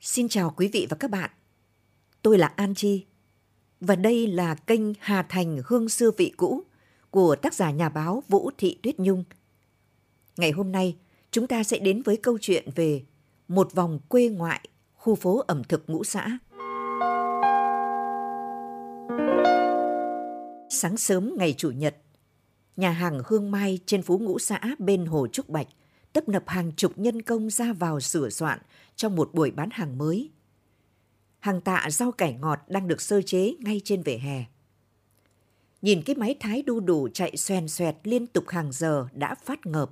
Xin chào quý vị và các bạn. Tôi là An Chi và đây là kênh Hà Thành Hương xưa vị cũ của tác giả nhà báo Vũ Thị Tuyết Nhung. Ngày hôm nay, chúng ta sẽ đến với câu chuyện về một vòng quê ngoại, khu phố ẩm thực ngũ xã. Sáng sớm ngày Chủ nhật, nhà hàng Hương Mai trên phố ngũ xã bên Hồ Trúc Bạch tấp nập hàng chục nhân công ra vào sửa soạn trong một buổi bán hàng mới. Hàng tạ rau cải ngọt đang được sơ chế ngay trên vỉa hè. Nhìn cái máy thái đu đủ chạy xoèn xoẹt liên tục hàng giờ đã phát ngợp.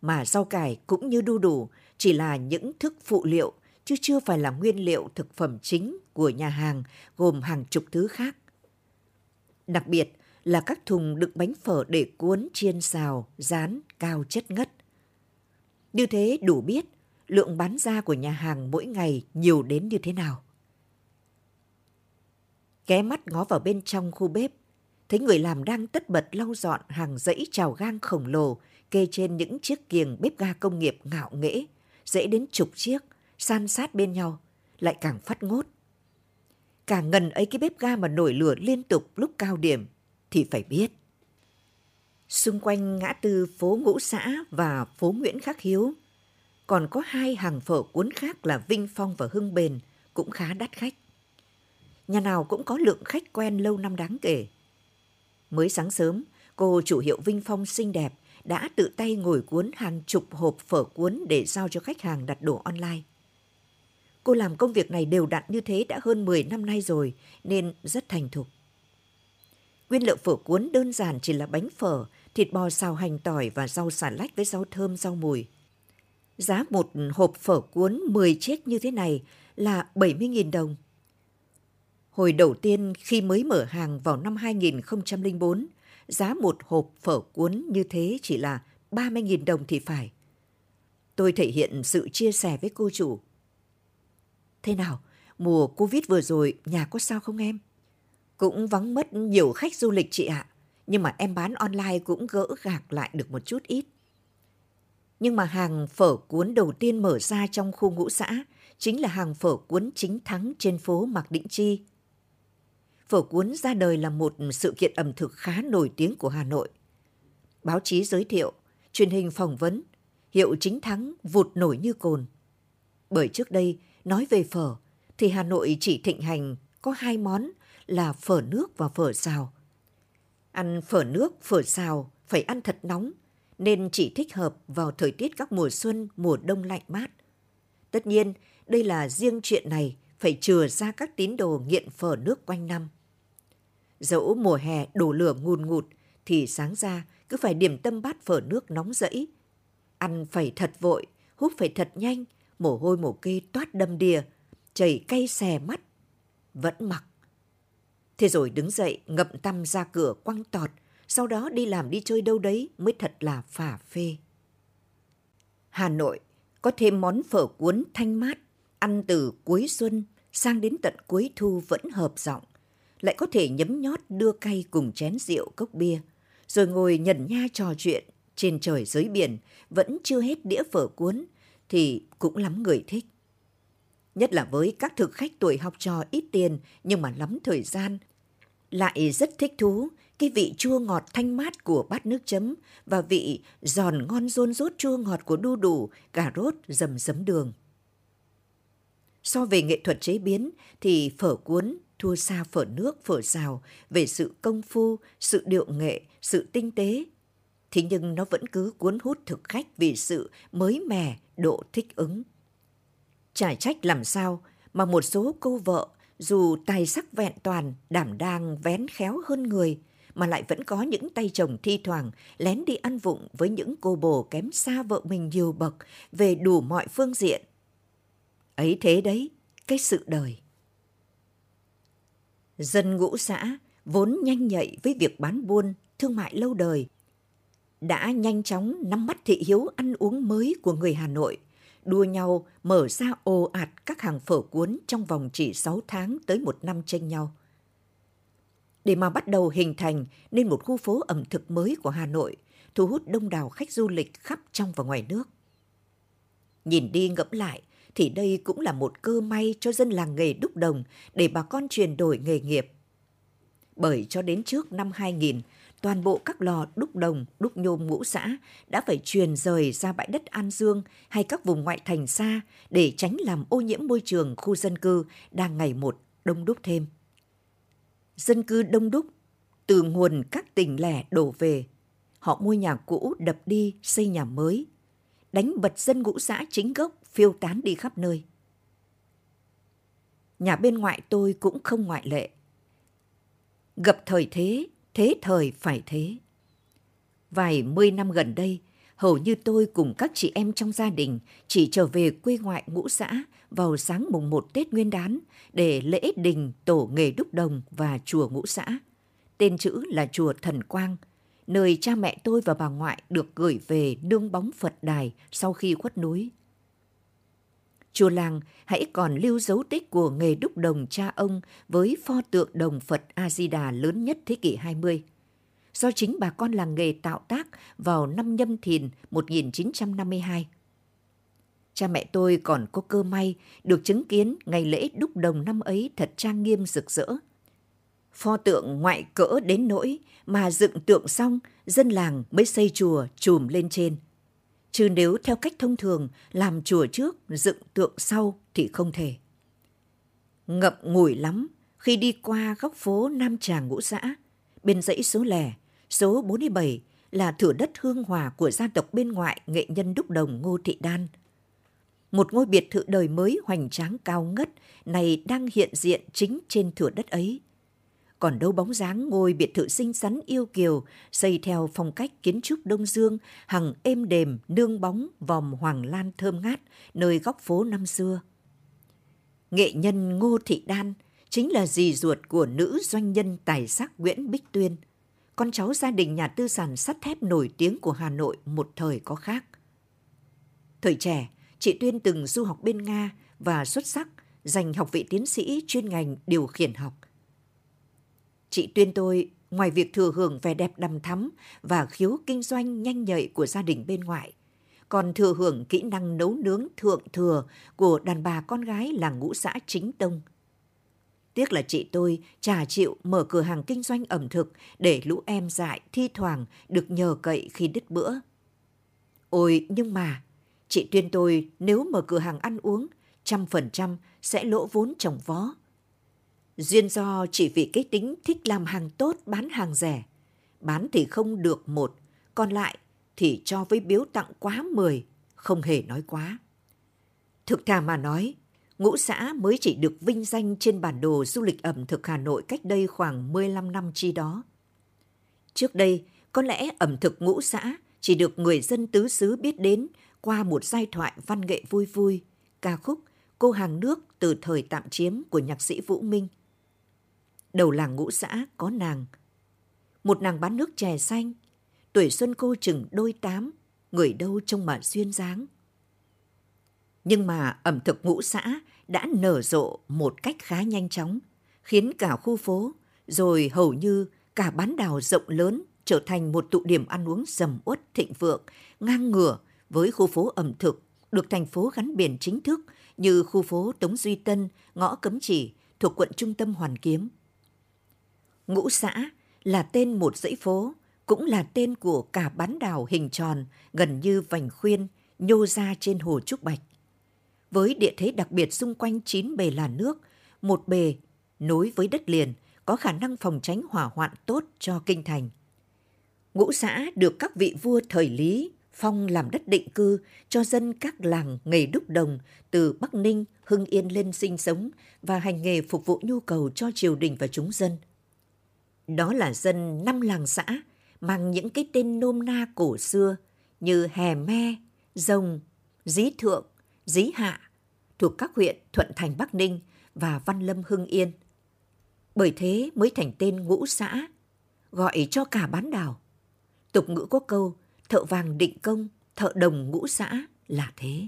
Mà rau cải cũng như đu đủ chỉ là những thức phụ liệu chứ chưa phải là nguyên liệu thực phẩm chính của nhà hàng gồm hàng chục thứ khác. Đặc biệt là các thùng đựng bánh phở để cuốn chiên xào, rán, cao chất ngất. Như thế đủ biết lượng bán ra của nhà hàng mỗi ngày nhiều đến như thế nào. Ghé mắt ngó vào bên trong khu bếp, thấy người làm đang tất bật lau dọn hàng dãy trào gang khổng lồ kê trên những chiếc kiềng bếp ga công nghiệp ngạo nghễ, dễ đến chục chiếc, san sát bên nhau, lại càng phát ngốt. Cả ngần ấy cái bếp ga mà nổi lửa liên tục lúc cao điểm thì phải biết. Xung quanh ngã tư phố Ngũ Xã và phố Nguyễn Khắc Hiếu, còn có hai hàng phở cuốn khác là Vinh Phong và Hưng Bền cũng khá đắt khách. Nhà nào cũng có lượng khách quen lâu năm đáng kể. Mới sáng sớm, cô chủ hiệu Vinh Phong xinh đẹp đã tự tay ngồi cuốn hàng chục hộp phở cuốn để giao cho khách hàng đặt đồ online. Cô làm công việc này đều đặn như thế đã hơn 10 năm nay rồi nên rất thành thục. Nguyên liệu phở cuốn đơn giản chỉ là bánh phở, thịt bò xào hành tỏi và rau xà lách với rau thơm rau mùi. Giá một hộp phở cuốn 10 chiếc như thế này là 70.000 đồng. Hồi đầu tiên khi mới mở hàng vào năm 2004, giá một hộp phở cuốn như thế chỉ là 30.000 đồng thì phải. Tôi thể hiện sự chia sẻ với cô chủ. Thế nào, mùa Covid vừa rồi nhà có sao không em? Cũng vắng mất nhiều khách du lịch chị ạ, nhưng mà em bán online cũng gỡ gạc lại được một chút ít. Nhưng mà hàng phở cuốn đầu tiên mở ra trong khu ngũ xã chính là hàng phở cuốn chính thắng trên phố Mạc Định Chi. Phở cuốn ra đời là một sự kiện ẩm thực khá nổi tiếng của Hà Nội. Báo chí giới thiệu, truyền hình phỏng vấn, hiệu chính thắng vụt nổi như cồn. Bởi trước đây, nói về phở, thì Hà Nội chỉ thịnh hành có hai món là phở nước và phở xào. Ăn phở nước, phở xào phải ăn thật nóng, nên chỉ thích hợp vào thời tiết các mùa xuân, mùa đông lạnh mát. Tất nhiên, đây là riêng chuyện này phải chừa ra các tín đồ nghiện phở nước quanh năm. Dẫu mùa hè đổ lửa ngùn ngụt thì sáng ra cứ phải điểm tâm bát phở nước nóng rẫy. Ăn phải thật vội, hút phải thật nhanh, mồ hôi mồ kê toát đầm đìa, chảy cay xè mắt. Vẫn mặc. Thế rồi đứng dậy ngậm tăm ra cửa quăng tọt, sau đó đi làm đi chơi đâu đấy mới thật là phả phê. Hà Nội có thêm món phở cuốn thanh mát, ăn từ cuối xuân sang đến tận cuối thu vẫn hợp giọng lại có thể nhấm nhót đưa cay cùng chén rượu cốc bia, rồi ngồi nhẩn nha trò chuyện trên trời dưới biển, vẫn chưa hết đĩa phở cuốn, thì cũng lắm người thích. Nhất là với các thực khách tuổi học trò ít tiền nhưng mà lắm thời gian, lại rất thích thú cái vị chua ngọt thanh mát của bát nước chấm và vị giòn ngon rôn rốt chua ngọt của đu đủ, cà rốt, dầm dấm đường. So về nghệ thuật chế biến thì phở cuốn thua xa phở nước, phở xào về sự công phu, sự điệu nghệ, sự tinh tế. Thế nhưng nó vẫn cứ cuốn hút thực khách vì sự mới mẻ, độ thích ứng. Chả trách làm sao mà một số cô vợ dù tài sắc vẹn toàn, đảm đang vén khéo hơn người, mà lại vẫn có những tay chồng thi thoảng lén đi ăn vụng với những cô bồ kém xa vợ mình nhiều bậc về đủ mọi phương diện. Ấy thế đấy, cái sự đời. Dân ngũ xã vốn nhanh nhạy với việc bán buôn, thương mại lâu đời, đã nhanh chóng nắm bắt thị hiếu ăn uống mới của người Hà Nội, đua nhau mở ra ồ ạt các hàng phở cuốn trong vòng chỉ 6 tháng tới một năm tranh nhau. để mà bắt đầu hình thành nên một khu phố ẩm thực mới của Hà Nội, thu hút đông đảo khách du lịch khắp trong và ngoài nước. Nhìn đi ngẫm lại thì đây cũng là một cơ may cho dân làng nghề đúc đồng để bà con chuyển đổi nghề nghiệp. Bởi cho đến trước năm 2000, toàn bộ các lò đúc đồng, đúc nhôm ngũ xã đã phải truyền rời ra bãi đất An Dương hay các vùng ngoại thành xa để tránh làm ô nhiễm môi trường khu dân cư đang ngày một đông đúc thêm. Dân cư đông đúc từ nguồn các tỉnh lẻ đổ về. Họ mua nhà cũ đập đi xây nhà mới, đánh bật dân ngũ xã chính gốc phiêu tán đi khắp nơi. Nhà bên ngoại tôi cũng không ngoại lệ. Gặp thời thế, thế thời phải thế. Vài mươi năm gần đây, hầu như tôi cùng các chị em trong gia đình chỉ trở về quê ngoại ngũ xã vào sáng mùng một Tết Nguyên đán để lễ đình tổ nghề đúc đồng và chùa ngũ xã. Tên chữ là chùa Thần Quang, nơi cha mẹ tôi và bà ngoại được gửi về nương bóng Phật đài sau khi khuất núi. Chùa làng hãy còn lưu dấu tích của nghề đúc đồng cha ông với pho tượng đồng Phật A-di-đà lớn nhất thế kỷ 20 do chính bà con làng nghề tạo tác vào năm nhâm thìn 1952. Cha mẹ tôi còn có cơ may được chứng kiến ngày lễ đúc đồng năm ấy thật trang nghiêm rực rỡ. Pho tượng ngoại cỡ đến nỗi mà dựng tượng xong, dân làng mới xây chùa chùm lên trên. Chứ nếu theo cách thông thường làm chùa trước, dựng tượng sau thì không thể. Ngậm ngùi lắm khi đi qua góc phố Nam Tràng Ngũ Xã, bên dãy số lẻ, số 47 là thửa đất hương hòa của gia tộc bên ngoại nghệ nhân đúc đồng Ngô Thị Đan. Một ngôi biệt thự đời mới hoành tráng cao ngất này đang hiện diện chính trên thửa đất ấy. Còn đâu bóng dáng ngôi biệt thự xinh xắn yêu kiều, xây theo phong cách kiến trúc Đông Dương, hằng êm đềm, nương bóng, vòm hoàng lan thơm ngát, nơi góc phố năm xưa. Nghệ nhân Ngô Thị Đan chính là dì ruột của nữ doanh nhân tài sắc Nguyễn Bích Tuyên – con cháu gia đình nhà tư sản sắt thép nổi tiếng của Hà Nội một thời có khác. Thời trẻ, chị Tuyên từng du học bên Nga và xuất sắc giành học vị tiến sĩ chuyên ngành điều khiển học. Chị Tuyên tôi, ngoài việc thừa hưởng vẻ đẹp đầm thắm và khiếu kinh doanh nhanh nhạy của gia đình bên ngoại, còn thừa hưởng kỹ năng nấu nướng thượng thừa của đàn bà con gái làng ngũ xã chính tông – Tiếc là chị tôi trả chịu mở cửa hàng kinh doanh ẩm thực để lũ em dại thi thoảng được nhờ cậy khi đứt bữa. Ôi nhưng mà, chị Tuyên tôi nếu mở cửa hàng ăn uống, trăm phần trăm sẽ lỗ vốn trồng vó. Duyên do chỉ vì cái tính thích làm hàng tốt bán hàng rẻ. Bán thì không được một, còn lại thì cho với biếu tặng quá mười, không hề nói quá. Thực thà mà nói, Ngũ xã mới chỉ được vinh danh trên bản đồ du lịch ẩm thực Hà Nội cách đây khoảng 15 năm chi đó. Trước đây, có lẽ ẩm thực ngũ xã chỉ được người dân tứ xứ biết đến qua một giai thoại văn nghệ vui vui, ca khúc Cô hàng nước từ thời tạm chiếm của nhạc sĩ Vũ Minh. Đầu làng ngũ xã có nàng. Một nàng bán nước chè xanh, tuổi xuân cô chừng đôi tám, người đâu trông mà duyên dáng. Nhưng mà ẩm thực ngũ xã đã nở rộ một cách khá nhanh chóng, khiến cả khu phố, rồi hầu như cả bán đảo rộng lớn trở thành một tụ điểm ăn uống sầm uất thịnh vượng, ngang ngửa với khu phố ẩm thực được thành phố gắn biển chính thức như khu phố Tống Duy Tân, ngõ Cấm Chỉ thuộc quận trung tâm Hoàn Kiếm. Ngũ xã là tên một dãy phố, cũng là tên của cả bán đảo hình tròn gần như vành khuyên nhô ra trên hồ Trúc Bạch với địa thế đặc biệt xung quanh chín bề là nước, một bề nối với đất liền có khả năng phòng tránh hỏa hoạn tốt cho kinh thành. Ngũ xã được các vị vua thời Lý phong làm đất định cư cho dân các làng nghề đúc đồng từ Bắc Ninh, Hưng Yên lên sinh sống và hành nghề phục vụ nhu cầu cho triều đình và chúng dân. Đó là dân năm làng xã mang những cái tên nôm na cổ xưa như Hè Me, Rồng, Dí Thượng, Dí Hạ, thuộc các huyện Thuận Thành Bắc Ninh và Văn Lâm Hưng Yên. Bởi thế mới thành tên ngũ xã, gọi cho cả bán đảo. Tục ngữ có câu thợ vàng định công, thợ đồng ngũ xã là thế.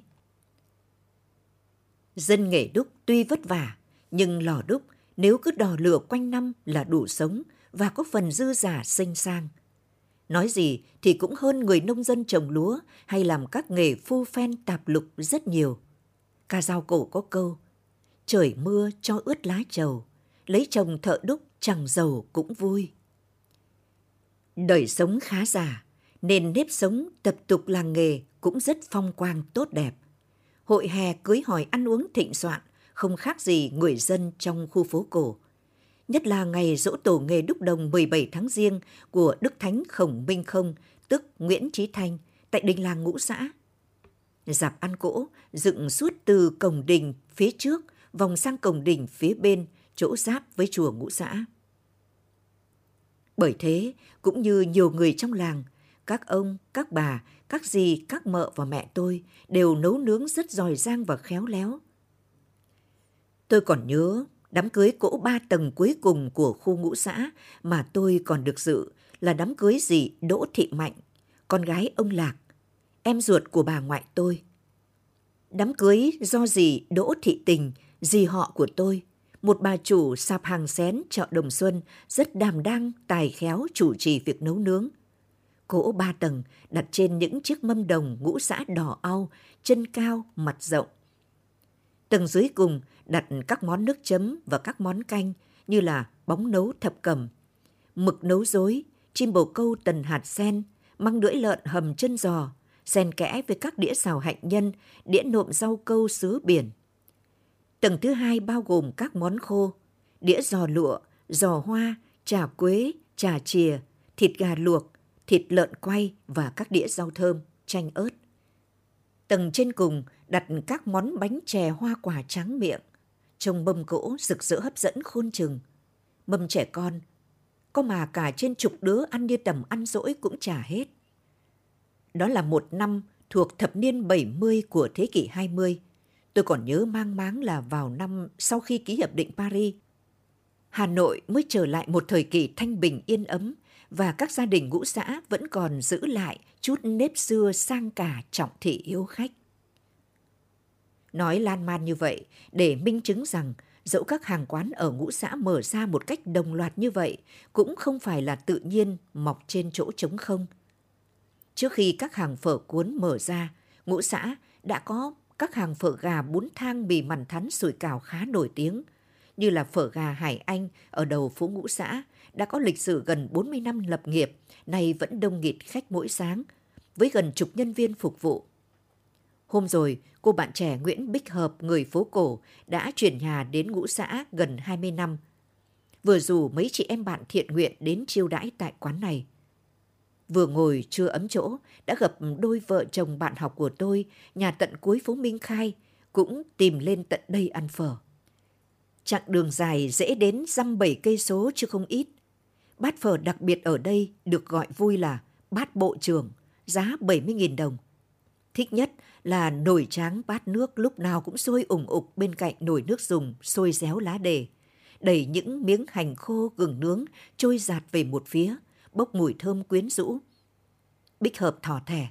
Dân nghề đúc tuy vất vả, nhưng lò đúc nếu cứ đò lửa quanh năm là đủ sống, và có phần dư giả xinh sang. Nói gì thì cũng hơn người nông dân trồng lúa hay làm các nghề phu phen tạp lục rất nhiều. Ca dao cổ có câu, trời mưa cho ướt lá trầu, lấy chồng thợ đúc chẳng giàu cũng vui. Đời sống khá giả, nên nếp sống tập tục làng nghề cũng rất phong quang tốt đẹp. Hội hè cưới hỏi ăn uống thịnh soạn, không khác gì người dân trong khu phố cổ. Nhất là ngày dỗ tổ nghề đúc đồng 17 tháng riêng của Đức Thánh Khổng Minh Không, tức Nguyễn Trí Thanh, tại đình làng ngũ xã. Dạp ăn cỗ dựng suốt từ cổng đình phía trước vòng sang cổng đình phía bên, chỗ giáp với chùa ngũ xã. Bởi thế, cũng như nhiều người trong làng, các ông, các bà, các dì, các mợ và mẹ tôi đều nấu nướng rất giỏi giang và khéo léo. Tôi còn nhớ đám cưới cỗ ba tầng cuối cùng của khu ngũ xã mà tôi còn được dự là đám cưới dì Đỗ Thị Mạnh, con gái ông Lạc, em ruột của bà ngoại tôi. Đám cưới do dì Đỗ Thị Tình, dì họ của tôi, một bà chủ sạp hàng xén chợ Đồng Xuân rất đàm đang, tài khéo chủ trì việc nấu nướng. Cỗ ba tầng đặt trên những chiếc mâm đồng ngũ xã đỏ au, chân cao, mặt rộng. Tầng dưới cùng đặt các món nước chấm và các món canh như là bóng nấu thập cẩm, mực nấu dối, chim bồ câu tần hạt sen, măng lưỡi lợn hầm chân giò, xen kẽ với các đĩa xào hạnh nhân, đĩa nộm rau câu sứa biển. Tầng thứ hai bao gồm các món khô, đĩa giò lụa, giò hoa, trà quế, trà chìa, thịt gà luộc, thịt lợn quay và các đĩa rau thơm, chanh ớt. Tầng trên cùng đặt các món bánh chè hoa quả trắng miệng, trông mâm cỗ rực rỡ hấp dẫn khôn chừng. Mâm trẻ con, có mà cả trên chục đứa ăn như tầm ăn dỗi cũng trả hết. Đó là một năm thuộc thập niên 70 của thế kỷ 20. Tôi còn nhớ mang máng là vào năm sau khi ký hiệp định Paris. Hà Nội mới trở lại một thời kỳ thanh bình yên ấm và các gia đình ngũ xã vẫn còn giữ lại chút nếp xưa sang cả trọng thị yêu khách. Nói lan man như vậy để minh chứng rằng dẫu các hàng quán ở ngũ xã mở ra một cách đồng loạt như vậy cũng không phải là tự nhiên mọc trên chỗ trống không. Trước khi các hàng phở cuốn mở ra, ngũ xã đã có các hàng phở gà bún thang bì mằn thắn sủi cảo khá nổi tiếng, như là phở gà Hải Anh ở đầu phố ngũ xã, đã có lịch sử gần 40 năm lập nghiệp, nay vẫn đông nghịt khách mỗi sáng, với gần chục nhân viên phục vụ. Hôm rồi, cô bạn trẻ Nguyễn Bích Hợp, người phố cổ, đã chuyển nhà đến ngũ xã gần 20 năm. Vừa rủ mấy chị em bạn thiện nguyện đến chiêu đãi tại quán này. Vừa ngồi chưa ấm chỗ, đã gặp đôi vợ chồng bạn học của tôi, nhà tận cuối phố Minh Khai, cũng tìm lên tận đây ăn phở. Chặng đường dài dễ đến dăm bảy cây số chứ không ít. Bát phở đặc biệt ở đây được gọi vui là bát bộ trưởng, giá 70.000 đồng. Thích nhất là nồi tráng bát nước lúc nào cũng sôi ủng ục bên cạnh nồi nước dùng sôi réo lá đề. Đẩy những miếng hành khô gừng nướng trôi giạt về một phía, bốc mùi thơm quyến rũ. Bích Hợp thỏ thẻ.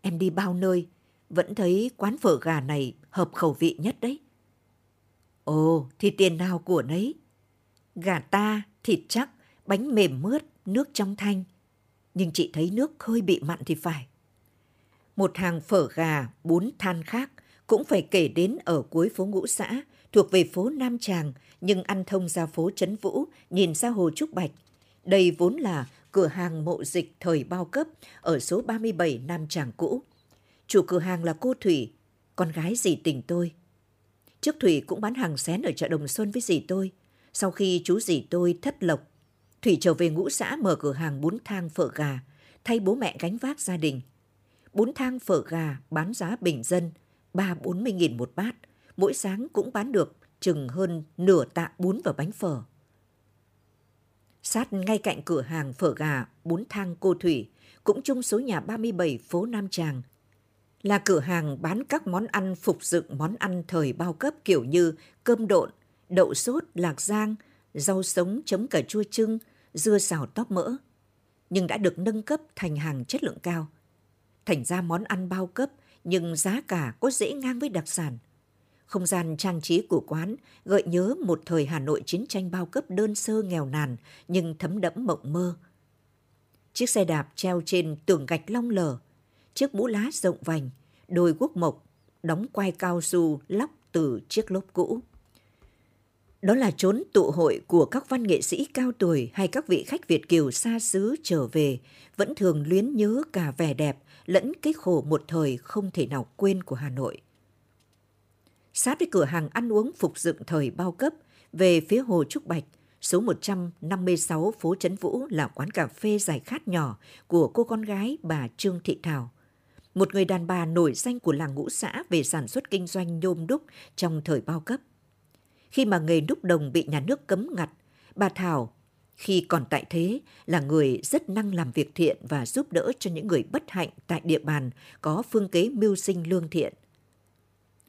Em đi bao nơi, vẫn thấy quán phở gà này hợp khẩu vị nhất đấy. Ồ, thì tiền nào của nấy. Gà ta, thịt chắc, bánh mềm mướt, nước trong thanh. Nhưng chị thấy nước hơi bị mặn thì phải. Một hàng phở gà, bún than khác cũng phải kể đến ở cuối phố Ngũ Xã, thuộc về phố Nam Tràng, nhưng ăn thông ra phố Trấn Vũ, nhìn ra hồ Trúc Bạch. Đây vốn là cửa hàng mộ dịch thời bao cấp ở số 37 Nam Tràng cũ. Chủ cửa hàng là cô Thủy, con gái dì tình tôi. Trước Thủy cũng bán hàng xén ở chợ Đồng Xuân với dì tôi. Sau khi chú dì tôi thất lộc, Thủy trở về ngũ xã mở cửa hàng bún thang phở gà, thay bố mẹ gánh vác gia đình. Bún thang phở gà bán giá bình dân, ba bốn mươi nghìn một bát, mỗi sáng cũng bán được chừng hơn nửa tạ bún và bánh phở. Sát ngay cạnh cửa hàng phở gà, bún thang cô Thủy, cũng chung số nhà 37 phố Nam Tràng, là cửa hàng bán các món ăn phục dựng món ăn thời bao cấp kiểu như cơm độn, đậu sốt, lạc giang, rau sống chấm cà chua trưng, dưa xào tóp mỡ. Nhưng đã được nâng cấp thành hàng chất lượng cao. Thành ra món ăn bao cấp nhưng giá cả có dễ ngang với đặc sản. Không gian trang trí của quán gợi nhớ một thời Hà Nội chiến tranh bao cấp đơn sơ nghèo nàn nhưng thấm đẫm mộng mơ. Chiếc xe đạp treo trên tường gạch long lở, chiếc mũ lá rộng vành, đôi guốc mộc, đóng quai cao su lóc từ chiếc lốp cũ. Đó là chốn tụ hội của các văn nghệ sĩ cao tuổi hay các vị khách Việt Kiều xa xứ trở về, vẫn thường luyến nhớ cả vẻ đẹp lẫn cái khổ một thời không thể nào quên của Hà Nội. Sát với cửa hàng ăn uống phục dựng thời bao cấp, về phía Hồ Trúc Bạch, số 156 phố Trấn Vũ là quán cà phê giải khát nhỏ của cô con gái bà Trương Thị Thảo. Một người đàn bà nổi danh của làng ngũ xã về sản xuất kinh doanh nhôm đúc trong thời bao cấp. Khi mà nghề đúc đồng bị nhà nước cấm ngặt, bà Thảo khi còn tại thế là người rất năng làm việc thiện và giúp đỡ cho những người bất hạnh tại địa bàn có phương kế mưu sinh lương thiện.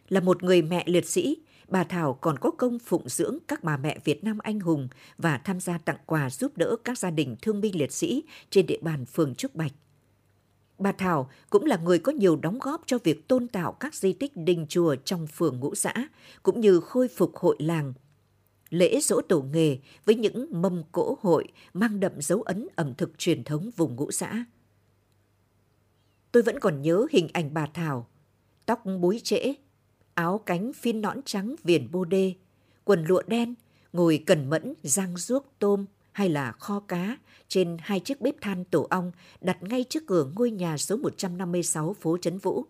Là một người mẹ liệt sĩ, bà Thảo còn có công phụng dưỡng các bà mẹ Việt Nam anh hùng và tham gia tặng quà giúp đỡ các gia đình thương binh liệt sĩ trên địa bàn phường Trúc Bạch. Bà Thảo cũng là người có nhiều đóng góp cho việc tôn tạo các di tích đình chùa trong phường ngũ xã, cũng như khôi phục hội làng. Lễ dỗ tổ nghề với những mâm cỗ hội mang đậm dấu ấn ẩm thực truyền thống vùng ngũ xã. Tôi vẫn còn nhớ hình ảnh bà Thảo, tóc búi trễ, áo cánh phin nõn trắng viền bô đê, quần lụa đen, ngồi cẩn mẫn rang ruốc tôm hay là kho cá trên hai chiếc bếp than tổ ong đặt ngay trước cửa ngôi nhà số 156 phố Trấn Vũ.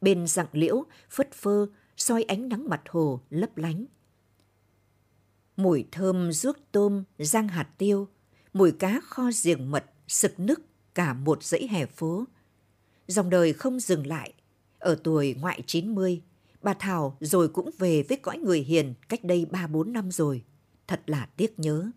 Bên dạng liễu, phất phơ, soi ánh nắng mặt hồ lấp lánh. Mùi thơm ruốc tôm, rang hạt tiêu, mùi cá kho giềng mật, sực nức cả một dãy hè phố. Dòng đời không dừng lại. Ở tuổi ngoại 90, bà Thảo rồi cũng về với cõi người hiền cách đây 3-4 năm rồi. Thật là tiếc nhớ.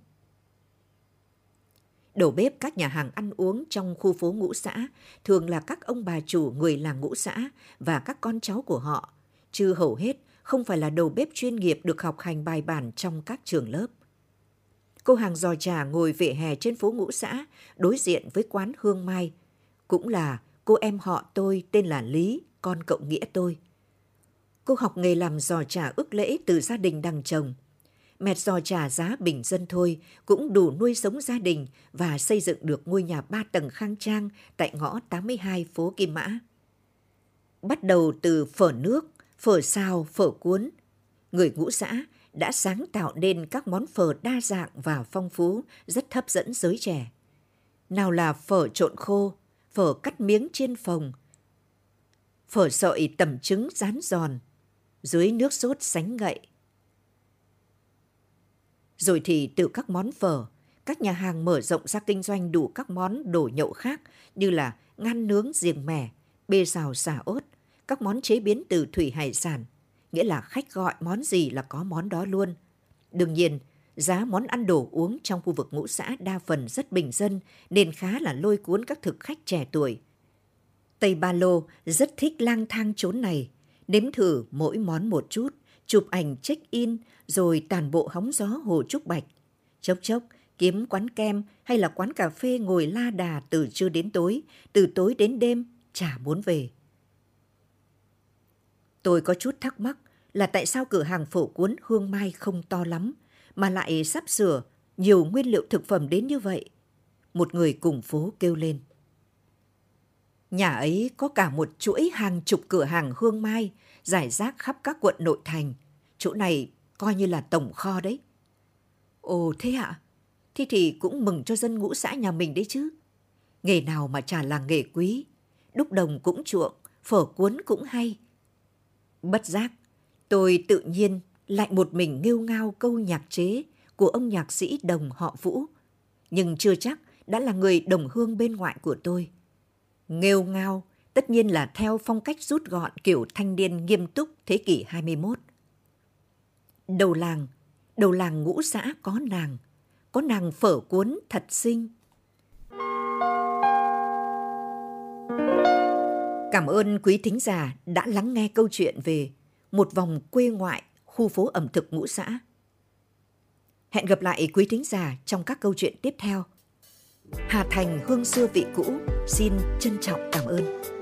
Đầu bếp các nhà hàng ăn uống trong khu phố ngũ xã thường là các ông bà chủ người làng ngũ xã và các con cháu của họ, chứ hầu hết không phải là đầu bếp chuyên nghiệp được học hành bài bản trong các trường lớp. Cô hàng giò trà ngồi vỉa hè trên phố ngũ xã, đối diện với quán Hương Mai, cũng là cô em họ tôi tên là Lý, con cậu nghĩa tôi. Cô học nghề làm giò trà ức lễ từ gia đình đằng chồng mẹt giò trả giá bình dân thôi cũng đủ nuôi sống gia đình và xây dựng được ngôi nhà ba tầng khang trang tại ngõ 82 phố Kim Mã. Bắt đầu từ phở nước, phở xào, phở cuốn, người ngũ xã đã sáng tạo nên các món phở đa dạng và phong phú, rất hấp dẫn giới trẻ. Nào là phở trộn khô, phở cắt miếng trên phồng, phở sợi tẩm trứng rán giòn, dưới nước sốt sánh ngậy, rồi thì từ các món phở, các nhà hàng mở rộng ra kinh doanh đủ các món đồ nhậu khác như là ngăn nướng riềng mẻ, bê xào xà ốt, các món chế biến từ thủy hải sản, nghĩa là khách gọi món gì là có món đó luôn. Đương nhiên, giá món ăn đồ uống trong khu vực ngũ xã đa phần rất bình dân nên khá là lôi cuốn các thực khách trẻ tuổi. Tây Ba Lô rất thích lang thang chốn này, nếm thử mỗi món một chút, chụp ảnh check-in rồi tàn bộ hóng gió hồ Trúc Bạch. Chốc chốc, kiếm quán kem hay là quán cà phê ngồi la đà từ trưa đến tối, từ tối đến đêm, chả muốn về. Tôi có chút thắc mắc là tại sao cửa hàng phổ cuốn hương mai không to lắm, mà lại sắp sửa nhiều nguyên liệu thực phẩm đến như vậy. Một người cùng phố kêu lên. Nhà ấy có cả một chuỗi hàng chục cửa hàng hương mai, giải rác khắp các quận nội thành. Chỗ này coi như là tổng kho đấy. Ồ thế ạ? À? Thì thì cũng mừng cho dân ngũ xã nhà mình đấy chứ. Nghề nào mà chả là nghề quý, đúc đồng cũng chuộng, phở cuốn cũng hay. Bất giác, tôi tự nhiên lại một mình nghêu ngao câu nhạc chế của ông nhạc sĩ đồng họ Vũ, nhưng chưa chắc đã là người đồng hương bên ngoại của tôi. Nghêu ngao tất nhiên là theo phong cách rút gọn kiểu thanh niên nghiêm túc thế kỷ 21. Đầu làng, đầu làng ngũ xã có nàng, có nàng phở cuốn thật xinh. Cảm ơn quý thính giả đã lắng nghe câu chuyện về một vòng quê ngoại khu phố ẩm thực ngũ xã. Hẹn gặp lại quý thính giả trong các câu chuyện tiếp theo. Hà Thành hương xưa vị cũ xin trân trọng cảm ơn.